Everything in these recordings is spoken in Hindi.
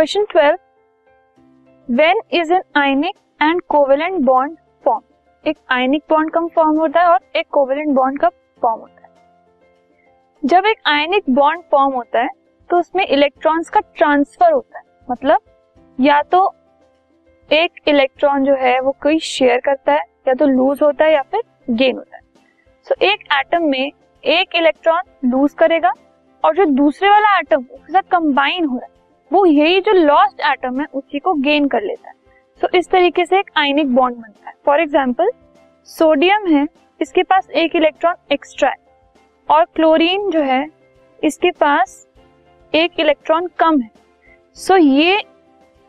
Question twelve when is an ionic and covalent bond form एक आयनिक बॉन्ड कब फॉर्म होता है और एक कोवेलेंट बॉन्ड कब फॉर्म होता है। जब एक आयनिक बॉन्ड फॉर्म होता है तो उसमें इलेक्ट्रॉन्स का ट्रांसफ़र होता है। मतलब या तो एक इलेक्ट्रॉन जो है वो कोई शेयर करता है या तो लूज होता है या फिर गेन होता है। सो so, एक एटम में एक इलेक्ट्रॉन लूज करेगा और जो दूसरे वाला एटम उसके साथ कंबाइन हो रहा है वो यही जो लॉस्ट एटम है उसी को गेन कर लेता है। सो so, इस तरीके से एक आयनिक बॉन्ड बनता है। फॉर एग्ज़ाम्पल सोडियम है इसके पास एक इलेक्ट्रॉन एक्स्ट्रा है और क्लोरीन जो है इसके पास एक इलेक्ट्रॉन कम है। सो so, ये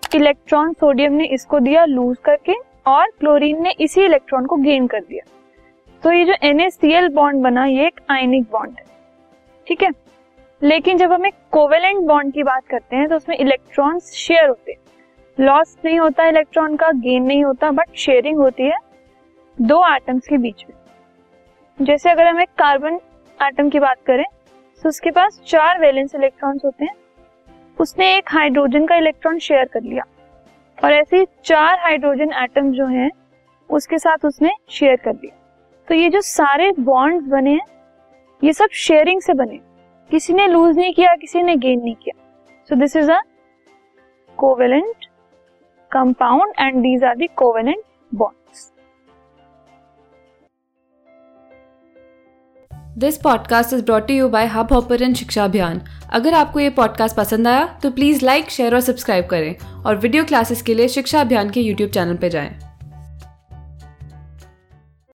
इलेक्ट्रॉन सोडियम ने इसको दिया लूज करके और क्लोरीन ने इसी इलेक्ट्रॉन को गेन कर दिया। तो ये जो एन बॉन्ड बना ये एक आयनिक बॉन्ड है। ठीक है? लेकिन जब हम एक कोवेलेंट बॉन्ड की बात करते हैं तो उसमें इलेक्ट्रॉन्स शेयर होते हैं। लॉस नहीं होता, इलेक्ट्रॉन का गेन नहीं होता, बट शेयरिंग होती है दो एटम्स के बीच में। जैसे अगर हम एक कार्बन एटम की बात करें तो उसके पास चार वैलेंस इलेक्ट्रॉन्स होते हैं। उसने एक हाइड्रोजन का इलेक्ट्रॉन शेयर कर लिया। और ऐसे चार हाइड्रोजन एटम जो हैं, उसके साथ उसने शेयर कर दिया तो ये जो सारे बॉन्ड्स बने हैं, ये सब शेयरिंग से बने किसी ने लूज नहीं किया, किसी ने गेन नहीं किया। So this is a covalent compound and these are the covalent bonds this podcast is brought you by Hubhopper Shiksha Abhiyan अगर आपको ये पॉडकास्ट पसंद आया तो प्लीज़ लाइक शेयर और सब्सक्राइब करें और वीडियो क्लासेस के लिए शिक्षा अभियान के यूट्यूब चैनल पर जाएँ।